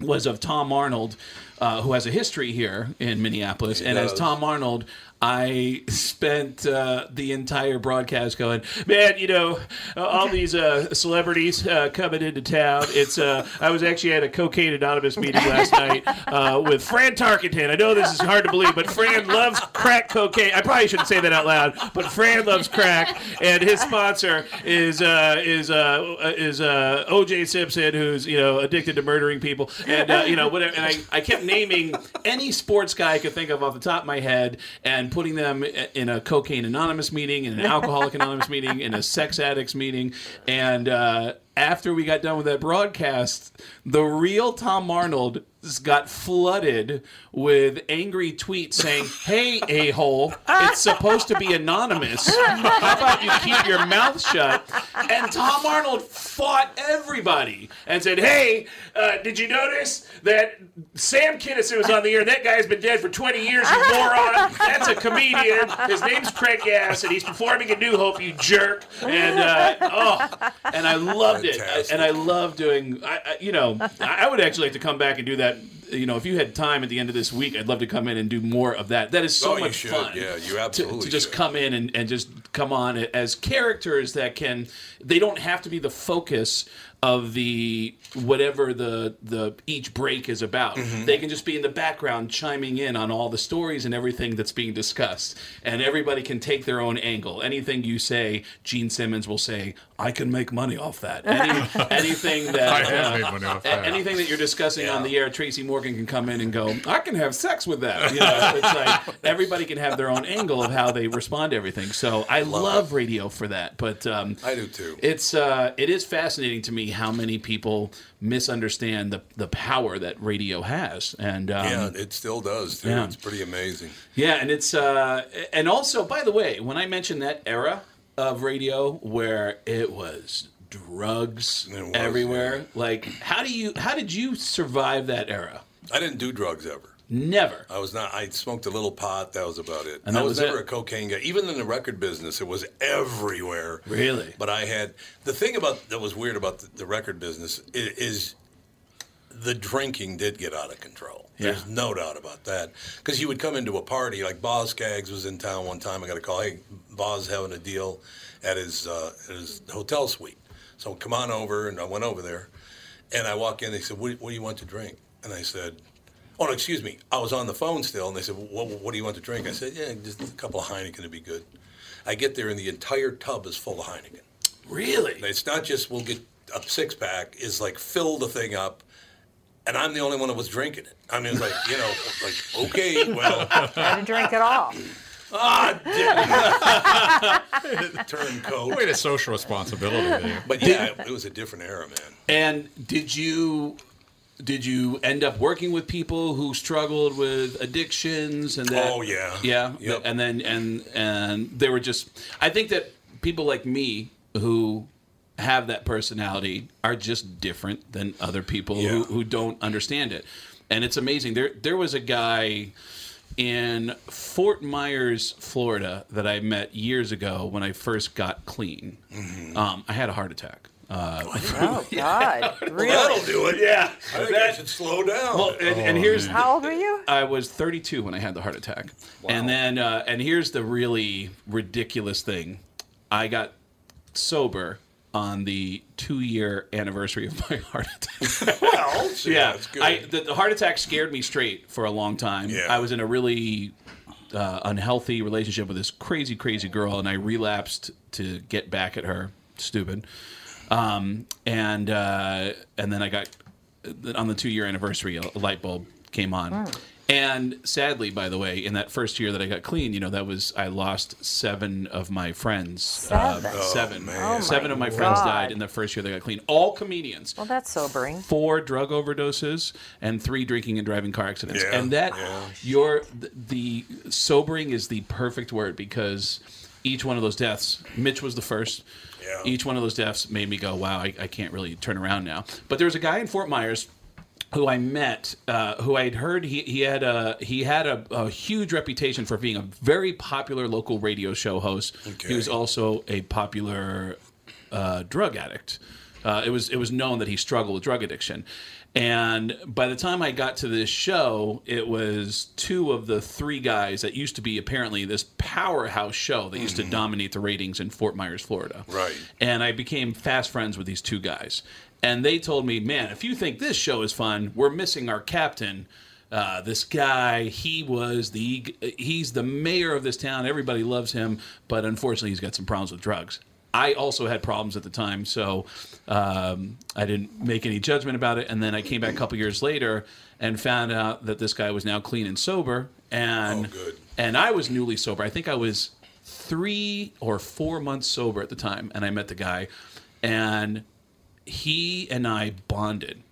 was of Tom Arnold. uh, who has a history here in Minneapolis, He and as. Tom Arnold, I spent uh, the entire broadcast going, man, you know, uh, all these uh, celebrities uh, coming into town. It's uh, I was actually at a Cocaine Anonymous meeting last night uh, with Fran Tarkenton. I know this is hard to believe, but Fran loves crack cocaine. I probably shouldn't say that out loud, but Fran loves crack, and his sponsor is uh, is uh, is uh, O.J. Simpson, who's you know addicted to murdering people, and uh, you know whatever. And I, I kept naming any sports guy I could think of off the top of my head, and putting them in a cocaine anonymous meeting, in an alcoholic anonymous meeting, in a sex addicts meeting, and. Uh, after we got done with that broadcast, the real Tom Arnold got flooded with angry tweets saying, "Hey, a hole, it's supposed to be anonymous. How about you keep your mouth shut?" And Tom Arnold fought everybody and said, "Hey, uh, did you notice that Sam Kinison was on the air? and That guy's been dead for 20 years, you moron. That's a comedian. His name's Craig Gass, and he's performing in New Hope, you jerk." And uh, oh, and I loved it. And I love doing. I, I, you know, I I would actually like to come back and do that. You know, if you had time at the end of this week, I'd love to come in and do more of that. That is so Oh, much should. fun. Yeah, you to, absolutely to just should. come in and, and just come on as characters that can. They don't have to be the focus of the whatever the the each break is about. Mhm. They can just be in the background chiming in on all the stories and everything that's being discussed. And everybody can take their own angle. Anything you say, Gene Simmons will say, "I can make money off that." Any, anything that I have uh, made money off that. anything that you're discussing on the air, Tracy Morgan can come in and go, "I can have sex with that." You know, it's like everybody can have their own angle of how they respond to everything. So I love, radio for that. But um, I do too. it's uh, it is fascinating to me how many people misunderstand the the power that radio has, and um, yeah, it still does too. yeah. It's pretty amazing. yeah, and it's uh, and also by the way, when I mentioned that era of radio where it was drugs everywhere, like how do you how did you survive that era? I didn't do drugs ever. Never. I was not. I smoked a little pot. That was about it. And I was, was never it? a cocaine guy. Even in the record business, it was everywhere. Really? But I had the thing about that was weird about the, the record business is, is the drinking did get out of control. There's Yeah. no doubt about that. Because you would come into a party like Boz Skaggs was in town one time. I got a call. Hey, Boz having a deal at his uh, at his hotel suite. So come on over, and I went over there, and I walk in. They said, "What, what do you want to drink?" And I said, "Oh, no, excuse me." I was on the phone still, and they said, what, "What do you want to drink?" I said, "Yeah, just a couple of Heineken would be good." I get there, and the entire tub is full of Heineken. Really? It's not just we'll get a six pack. Is like fill the thing up, and I'm the only one that was drinking it. I mean, it's like you know, like okay, well, I didn't drink at all. ah, turncoat. Way to social responsibility there. But yeah, it was a different era, man. And did you did you end up working with people who struggled with addictions and that? Oh, yeah. yeah. Yep. And then and and they were just. I think that people like me who have that personality are just different than other people who, who don't understand it. And it's amazing. There there was a guy in Fort Myers, Florida, that I met years ago when I first got clean. Mm-hmm. Um, I had a heart attack. Uh, Oh God, really? That'll do it. yeah. I think I should slow down. Well, and, and here's How old were you? I was 32 when I had the heart attack, and then uh, and here's the really ridiculous thing: I got sober on the two-year anniversary of my heart attack. well, so yeah, that's good. I, the, the heart attack scared me straight for a long time. Yeah. I was in a really uh, unhealthy relationship with this crazy, crazy girl, and I relapsed to get back at her. Stupid. Um, and uh, and then I got on the two year anniversary, a light bulb came on. And sadly, by the way, in that first year that I got clean, you know, that was I lost seven of my friends. Seven? Uh, seven. man. Oh, seven my of my friends died in the first year they got clean. All comedians Well, that's sobering. four drug overdoses and three drinking and driving car accidents. Yeah, and that yeah. your the, the sobering is the perfect word because each one of those deaths, Mitch was the first. Yeah. Each one of those deaths made me go, "Wow, I, I can't really turn around now." But there was a guy in Fort Myers who I met, uh, who I'd heard he, he had a he had a, a huge reputation for being a very popular local radio show host. He was also a popular uh, drug addict. Uh, it was it was known that he struggled with drug addiction, and by the time I got to this show, it was two of the three guys that used to be apparently this powerhouse show that used to dominate the ratings in Fort Myers, Florida. Right. And I became fast friends with these two guys. And they told me, man, if you think this show is fun, we're missing our captain. Uh, this guy, he was the he's the mayor of this town. Everybody loves him, but unfortunately, he's got some problems with drugs. I also had problems at the time, so um, I didn't make any judgment about it. And then I came back a couple years later and found out that this guy was now clean and sober, and oh, and I was newly sober. I think I was three or four months sober at the time, and I met the guy, and he and I bonded.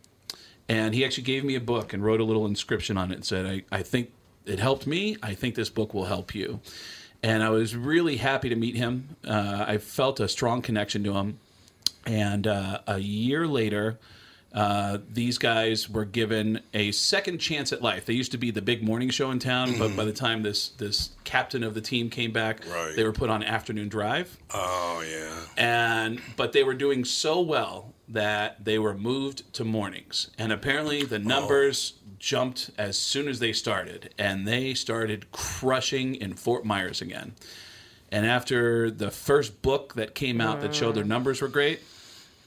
And he actually gave me a book and wrote a little inscription on it and said, I, I think it helped me. I think this book will help you. And I was really happy to meet him. Uh, I felt a strong connection to him. And uh, a year later, uh, these guys were given a second chance at life. They used to be the big morning show in town, but by the time this this captain of the team came back, Right. they were put on afternoon drive Oh yeah. and but they were doing so well that they were moved to mornings and apparently the numbers jumped as soon as they started and they started crushing in fort myers again and after the first book that came out that showed their numbers were great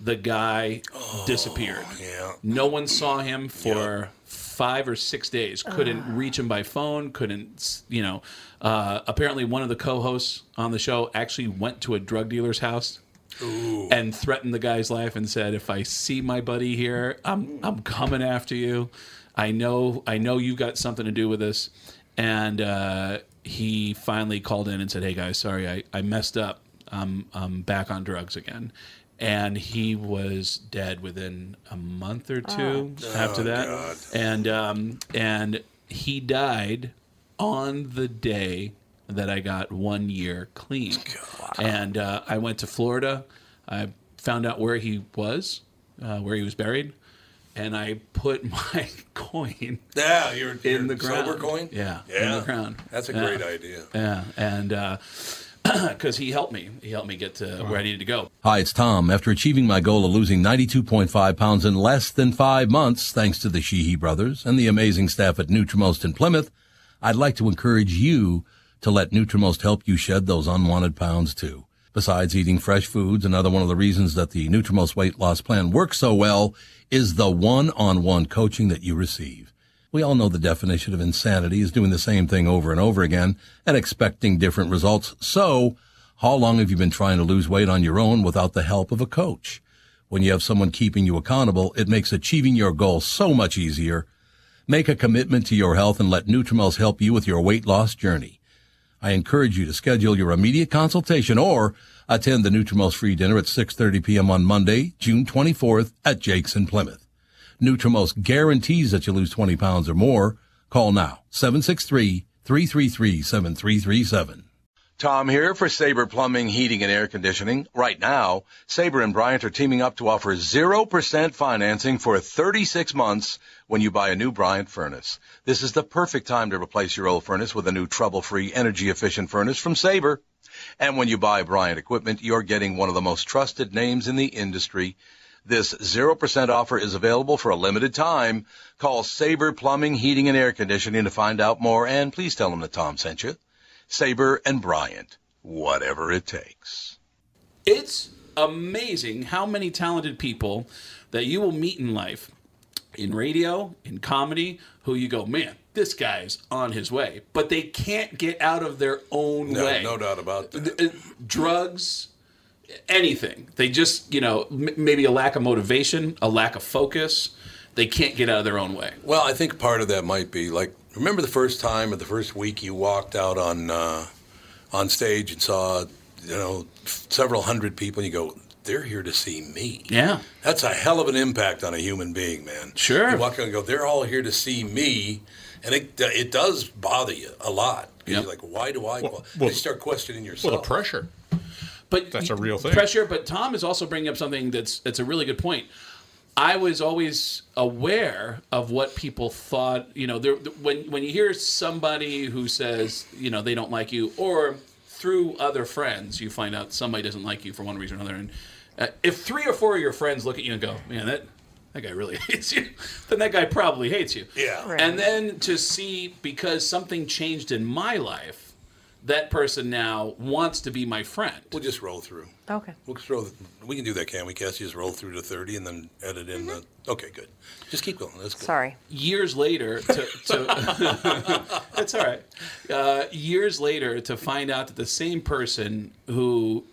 the guy disappeared Yeah. no one saw him for five or six days. Couldn't reach him by phone. Couldn't, you know. Uh, apparently, one of the co-hosts on the show actually went to a drug dealer's house and threatened the guy's life and said, "If I see my buddy here, I'm I'm coming after you. I know I know you got something to do with this." And uh, he finally called in and said, "Hey guys, sorry, I, I messed up. I'm I'm back on drugs again." And he was dead within a month or two after Oh, that, God. and um, and he died on the day that I got one year clean. And uh, I went to Florida. I found out where he was, uh, where he was buried, and I put my coin Yeah, you're, in you're the ground. sober coin. Yeah, Yeah. in the ground. That's a Yeah. great idea. Yeah, and because he helped me, he helped me get to where I needed to go. Hi, it's Tom. After achieving my goal of losing 92.5 pounds in less than five months, thanks to the Sheehy brothers and the amazing staff at Nutrimost in Plymouth, I'd like to encourage you to let Nutrimost help you shed those unwanted pounds too. Besides eating fresh foods, another one of the reasons that the Nutrimost weight loss plan works so well is the one-on-one coaching that you receive. We all know the definition of insanity is doing the same thing over and over again and expecting different results. So, how long have you been trying to lose weight on your own without the help of a coach? When you have someone keeping you accountable, it makes achieving your goal so much easier. Make a commitment to your health and let Nutrimost help you with your weight loss journey. I encourage you to schedule your immediate consultation or attend the Nutrimost free dinner at 6:30 p.m. on Monday, June 24th at Jake's in Plymouth. Nutrimost guarantees that you lose 20 pounds or more. Call now 763-333-7337. Tom here for Sabre Plumbing, Heating, and Air Conditioning. Right now, Sabre and Bryant are teaming up to offer 0% financing for 36 months when you buy a new Bryant furnace. This is the perfect time to replace your old furnace with a new trouble-free, energy-efficient furnace from Sabre. And when you buy Bryant equipment, you're getting one of the most trusted names in the industry. This 0% offer is available for a limited time. Call Sabre Plumbing, Heating, and Air Conditioning to find out more, and please tell them that Tom sent you. Sabre and Bryant, whatever it takes. It's amazing how many talented people that you will meet in life, in radio, in comedy, who you go, man, this guy's on his way, but they can't get out of their own No, way. no doubt about that. Uh, drugs, anything. They just, you know, m- maybe a lack of motivation, a lack of focus. They can't get out of their own way. Well, I think part of that might be like remember the first time or the first week you walked out on uh, on stage and saw you know several hundred people and you go they're here to see me. Yeah. That's a hell of an impact on a human being, man. Sure. You walk out and go they're all here to see me and it it does bother you a lot. Yep. You're like why do I Well- you start questioning yourself. Well, the pressure. But That's a real thing. Pressure, but Tom is also bringing up something that's that's a really good point. I was always aware of what people thought. You know, there, when when you hear somebody who says, you know, they don't like you, or through other friends, you find out somebody doesn't like you for one reason or another, and Uh, if three or four of your friends look at you and go, "Man, that that guy really hates you," then that guy probably hates you. Yeah. Right. And then to see because something changed in my life, that person now wants to be my friend. We'll just roll through. Okay. We'll throw. We can do that, can we, Cassie? Just roll through to thirty and then edit in the. Okay, good. Just keep going. That's good. Sorry. years later to, to that's all right uh, years later to find out that the same person who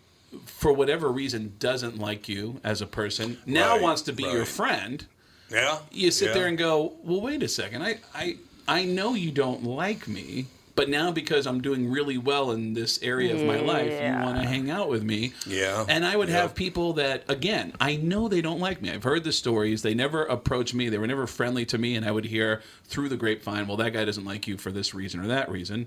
for whatever reason doesn't like you as a person now Right, wants to be your friend Yeah. you sit yeah. there and go well wait a second I, I i know you don't like me but now because i'm doing really well in this area of my life you want to hang out with me Yeah. and I would Yeah. have people that, again, I know they don't like me. I've heard the stories. They never approached me. They were never friendly to me. And I would hear through the grapevine, well, that guy doesn't like you for this reason or that reason.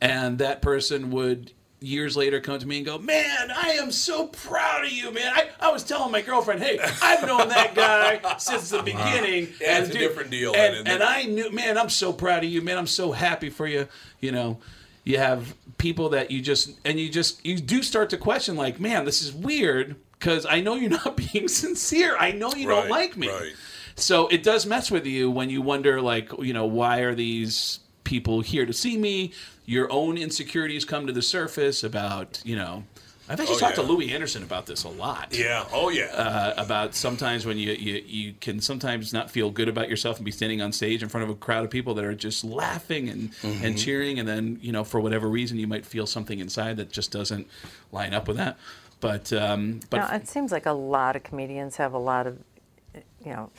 And that person would years later come to me and go, man, I am so proud of you, man. I, I was telling my girlfriend, hey, I've known that guy since the uh-huh. beginning. Yeah, it's a different deal And, then, and? I knew, man, I'm so proud of you, man. I'm so happy for you. You know, you have people that you just, and you just, you do start to question, like, man, this is weird because I know you're not being sincere. I know you don't like me. right. So it does mess with you when you wonder, like, you know, why are these people here to see me? Your own insecurities come to the surface about, you know, I've actually Oh, talked yeah. to Louie Anderson about this a lot Yeah. Oh yeah. uh, about sometimes when you, you you can sometimes not feel good about yourself and be standing on stage in front of a crowd of people that are just laughing and Mm-hmm. and cheering, and then you know for whatever reason you might feel something inside that just doesn't line up with that. But um, but Now, it seems like a lot of comedians have a lot of, you know,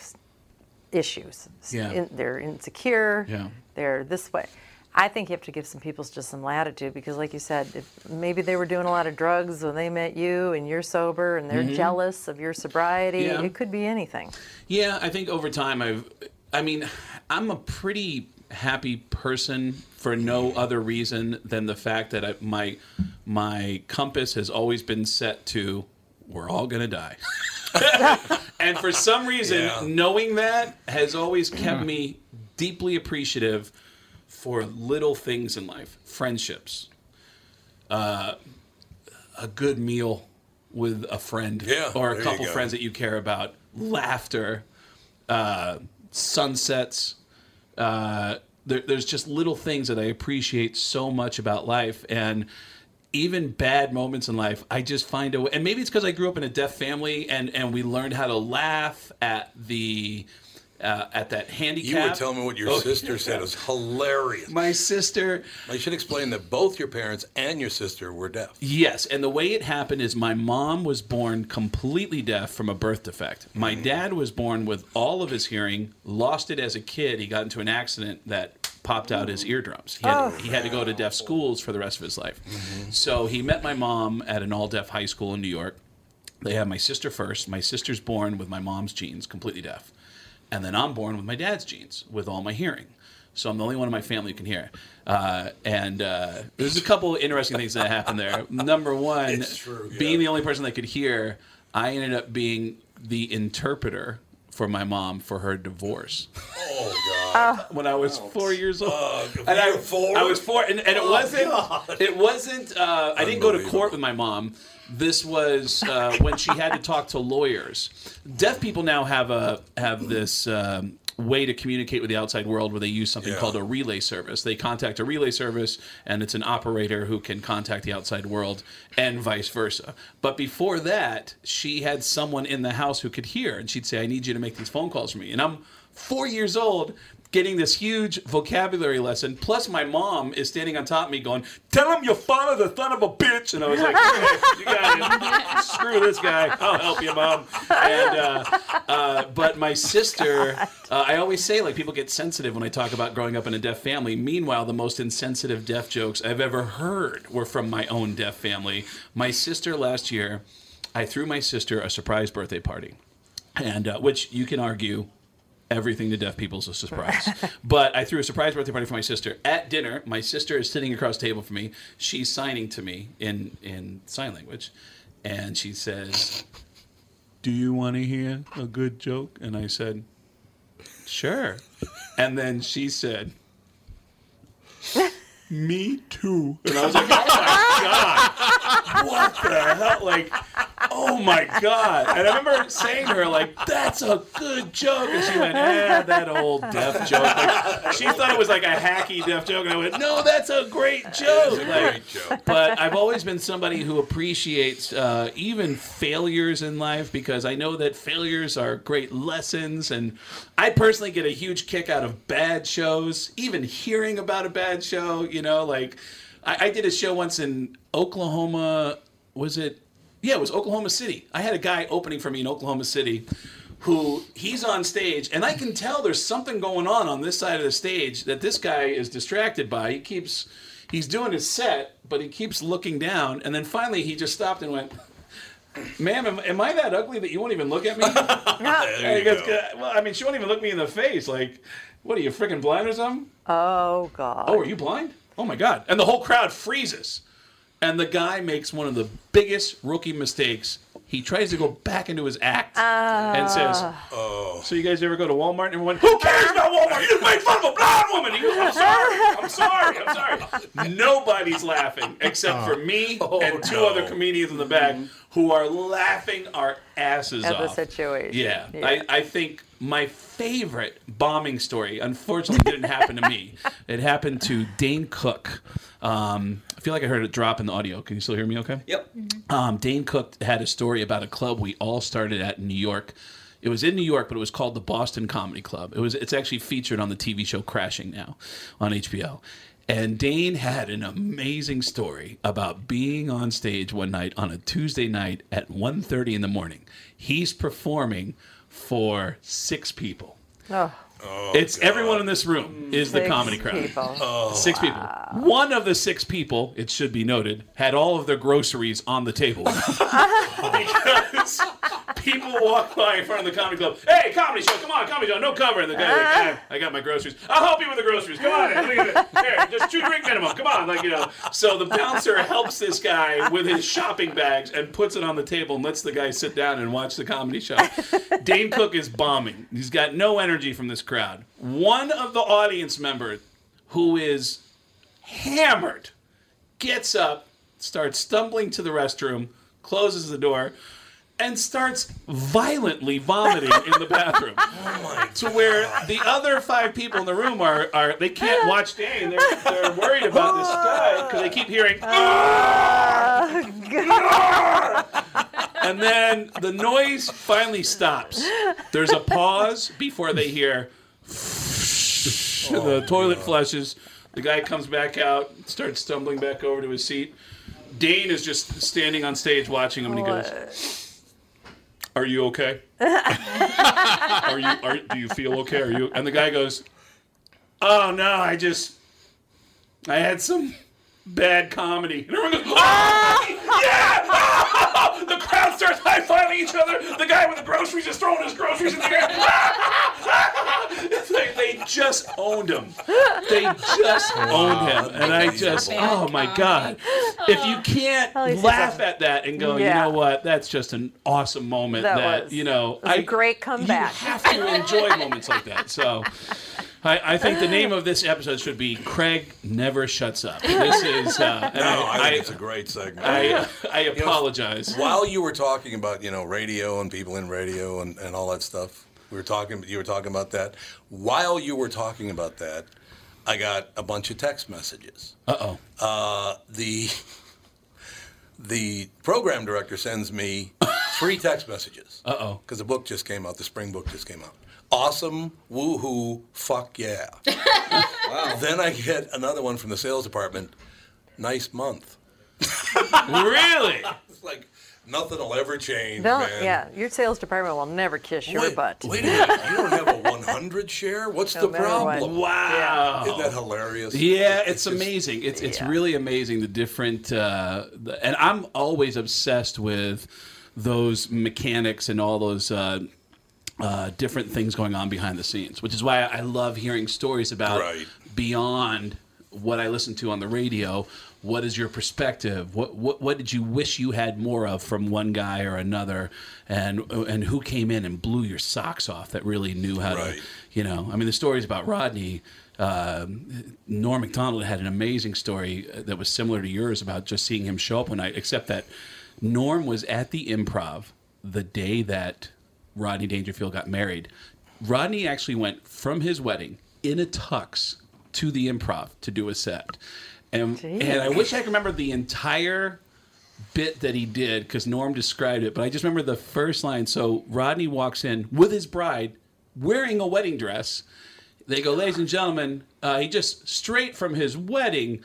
issues. Yeah. in- they're insecure. Yeah. They're this way. I think you have to give some people just some latitude because, like you said, if maybe they were doing a lot of drugs when they met you and you're sober and they're jealous of your sobriety. Mm-hmm. Yeah. It could be anything. Yeah, I think over time I've I mean, I'm a pretty happy person for no other reason than the fact that I, my my compass has always been set to we're all going to die. and for some reason, Yeah. knowing that has always kept me deeply appreciative for little things in life, friendships, uh, a good meal with a friend Yeah, or a couple friends that you care about, laughter, uh, sunsets. Uh, there, there's just little things that I appreciate so much about life, and even bad moments in life, I just find a way. And maybe it's because I grew up in a deaf family, and and we learned how to laugh at the uh, at that handicap. you were telling me what your Oh, sister said. It was hilarious. My sister. I should explain that both your parents and your sister were deaf. Yes, and the way it happened is my mom was born completely deaf from a birth defect. My dad was born with all of his hearing, lost it as a kid. He got into an accident that popped out his eardrums. He had, he had to go to deaf schools for the rest of his life. So he met my mom at an all deaf high school in New York. They had my sister first. My sister's born with my mom's genes, completely deaf. And then I'm born with my dad's genes, with all my hearing. So I'm the only one in my family who can hear. Uh, and uh, there's a couple of interesting things that happened there. Number one, It's true, yeah. being the only person that could hear, I ended up being the interpreter for my mom for her divorce Oh God. when I was four years old. Ugh, and I, four? I was four, and, and it Oh, wasn't. God. It wasn't. Uh, I didn't go to court with my mom. This was uh, when she had to talk to lawyers. Deaf people now have a have this. Um, way to communicate with the outside world where they use something Yeah. called a relay service. They contact a relay service and it's an operator who can contact the outside world and vice versa. But before that, she had someone in the house who could hear and she'd say, I need you to make these phone calls for me. And I'm four years old getting this huge vocabulary lesson. Plus, my mom is standing on top of me going, Tell him your father's a son of a bitch. And I was like, okay, You got it. Screw this guy. I'll help you, mom. And, uh, uh, but my sister, uh, I always say, like, people get sensitive when I talk about growing up in a deaf family. Meanwhile, the most insensitive deaf jokes I've ever heard were from my own deaf family. My sister last year, I threw my sister a surprise birthday party. And uh, which you can argue everything to deaf people is a surprise. but I threw a surprise birthday party for my sister. At dinner, my sister is sitting across the table from me. She's signing to me in, in sign language. And she says, Do you want to hear a good joke? And I said, Sure. And then she said, Me too. And I was like, Oh my God. What the hell? Like, oh my god! And I remember saying to her like, "That's a good joke," and she went, "Eh, that old deaf joke." Like, she thought it was like a hacky deaf joke, and I went, "No, that's a great joke." a Like, great joke. but I've always been somebody who appreciates uh, even failures in life because I know that failures are great lessons, and I personally get a huge kick out of bad shows. Even hearing about a bad show, you know, like I, I did a show once in Oklahoma. Was it? Yeah, it was Oklahoma City. I had a guy opening for me in Oklahoma City who he's on stage and I can tell there's something going on on this side of the stage that this guy is distracted by. He keeps he's doing his set, but he keeps looking down and then finally he just stopped and went Ma'am, am, am I that ugly that you won't even look at me? And he goes, well, I mean, she won't even look me in the face. Like, what are you, freaking blind or something? Oh God. Oh, are you blind? Oh my God. And the whole crowd freezes. And the guy makes one of the biggest rookie mistakes. He tries to go back into his act and says, Oh, So you guys ever go to Walmart and everyone, who cares about Walmart? You just made fun of a blind woman. He goes, I'm sorry. I'm sorry. I'm sorry. Nobody's laughing except for me and two no. other comedians in the back who are laughing our asses At the situation. Yeah, Yeah. I, I think my favorite bombing story, unfortunately, didn't happen to me. It happened to Dane Cook. Um, I feel like I heard it drop in the audio. Can you still hear me okay? Yep. Um, Dane Cook had a story about a club we all started at in New York. It was in New York, but it was called the Boston Comedy Club. It was it's actually featured on the TV show Crashing now on HBO. And Dane had an amazing story about being on stage one night on a Tuesday night at 1.30 in the morning. He's performing for six people. Oh, it's everyone in this room is the comedy crowd. people. Six people. One of the six people, it should be noted, had all of their groceries on the table. because people walk by in front of the comedy club. Hey, comedy show, come on, comedy show, no cover. And the guy's like, "Ah, I got my groceries. I'll help you with the groceries. Come on, in, look at it. Here, just two drink minimum. Come on, like you know. So the bouncer helps this guy with his shopping bags and puts it on the table and lets the guy sit down and watch the comedy show. Dane Cook is bombing. He's got no energy from this crowd. One of the audience members who is hammered gets up, starts stumbling to the restroom, closes the door, and starts violently vomiting in the bathroom. to where the other five people in the room are, are they can't watch Dane. They're, they're worried about this guy because they keep hearing. And then the noise finally stops. There's a pause before they hear Oh, the toilet flushes. The guy comes back out, starts stumbling back over to his seat. Dane is just standing on stage watching him, and he goes, "Are you okay? are you? Are, do you feel okay? Are you?" And the guy goes, "Oh no, I just, I had some bad comedy." And everyone goes, "Oh, yeah!" The crowd high fiving each other. The guy with the groceries is throwing his groceries in the air. It's like they just owned him. They just owned him, and I just, oh my god! If you oh. can't At least he laugh at that and go, you know what? That's just an awesome moment. That That, was- you know, it was a great comeback. You have to enjoy moments like that. So. I, I think the name of this episode should be Craig Never Shuts Up. This is. Uh, no, I, think it's a great segment. I, I You know, apologize. while you were talking about you know radio and people in radio and, and all that stuff, we were talking. You were talking about that. While you were talking about that, I got a bunch of text messages. Uh-oh. Uh The the program director sends me three text messages. Uh oh. Because the book just came out. The spring book just came out. Awesome, woohoo, fuck yeah. wow. Then I get another one from the sales department. Nice month. really? It's like nothing will ever change, Don't, man. yeah, your sales department will never kiss your Wait, butt. wait a minute. You don't have a 100 share? What's No the matter what. problem? Wow. Isn't that hilarious? Yeah, it's, just- amazing. It's it's Yeah. really amazing the different uh, the, and I'm always obsessed with those mechanics and all those uh, uh, different things going on behind the scenes, which is why I love hearing stories about Right. beyond what I listen to on the radio. What is your perspective? What, what what did you wish you had more of from one guy or another, and and who came in and blew your socks off that really knew how Right. to you know, I mean, the stories about Rodney. Um, Norm Macdonald had an amazing story uh, that was similar to yours about just seeing him show up one night, except that Norm was at the improv the day that Rodney Dangerfield got married. Rodney actually went from his wedding in a tux to the improv to do a set. And, and I wish I could remember the entire bit that he did because Norm described it, but I just remember the first line. So Rodney walks in with his bride wearing a wedding dress. They go, ladies and gentlemen, uh, he just straight from his wedding.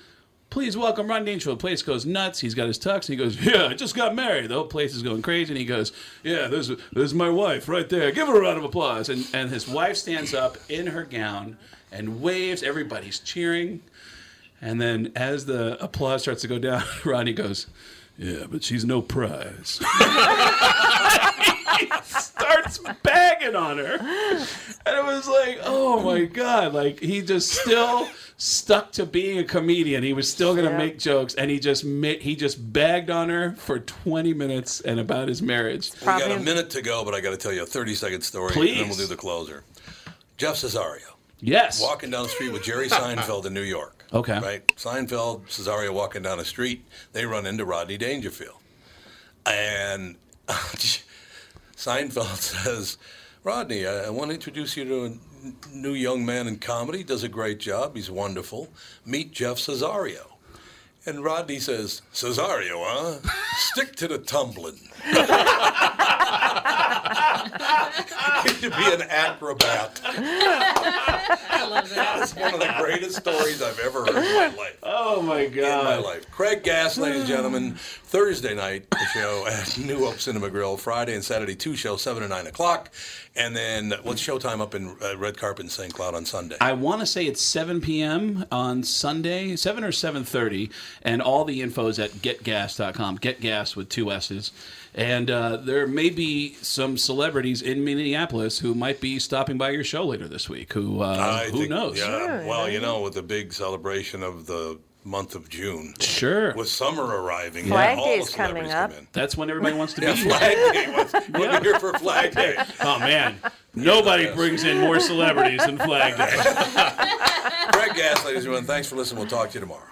Please welcome Rodney Dangerfield. The place goes nuts. He's got his tux. And he goes, Yeah, I just got married. The whole place is going crazy. And he goes, Yeah, there's, there's my wife right there. Give her a round of applause. And, and his wife stands up in her gown and waves. Everybody's cheering. And then as the applause starts to go down, Ronnie goes, Yeah, but she's no prize. he starts bagging on her. And it was like, oh my God. Like he just still stuck to being a comedian. He was still gonna Yeah. make jokes and he just ma- he just bagged on her for 20 minutes and about his marriage. We got a minute to go, but I got to tell you a 30 second story, and then we'll do the closer. Jeff Cesario. Yes. Walking down the street with Jerry Seinfeld in New York. Okay. Right? Seinfeld, Cesario walking down the street. They run into Rodney Dangerfield. And Seinfeld says, Rodney, I, I want to introduce you to a n- new young man in comedy. Does a great job. He's wonderful. Meet Jeff Cesario. And Rodney says, Cesario, huh? Stick to the tumbling. to be an acrobat. I love that. That's one of the greatest stories I've ever heard in my life. Oh my god! In my life. Craig Gass, ladies and gentlemen, Thursday night, the show at New Hope Cinema Grill. Friday and Saturday, two shows, 7 and 9 o'clock. And then what's showtime up in uh, Red Carpet in St. Cloud on Sunday? I want to say it's 7 p.m. on Sunday, 7 or 7.30, and all the info is at getgass.com, get gas with two S's. And uh, there may be some celebrities in Minneapolis who might be stopping by your show later this week. Who uh, who think- knows? Yeah, well, you know, with the big celebration of the month of June. Sure. With summer arriving, Flag all Day's the coming up. That's when everybody wants to Yeah, be here. Flag Day. was- We're here for Flag Day. Oh man, nobody brings in more celebrities than Flag Day. Craig Gass, ladies and gentlemen, thanks for listening. We'll talk to you tomorrow.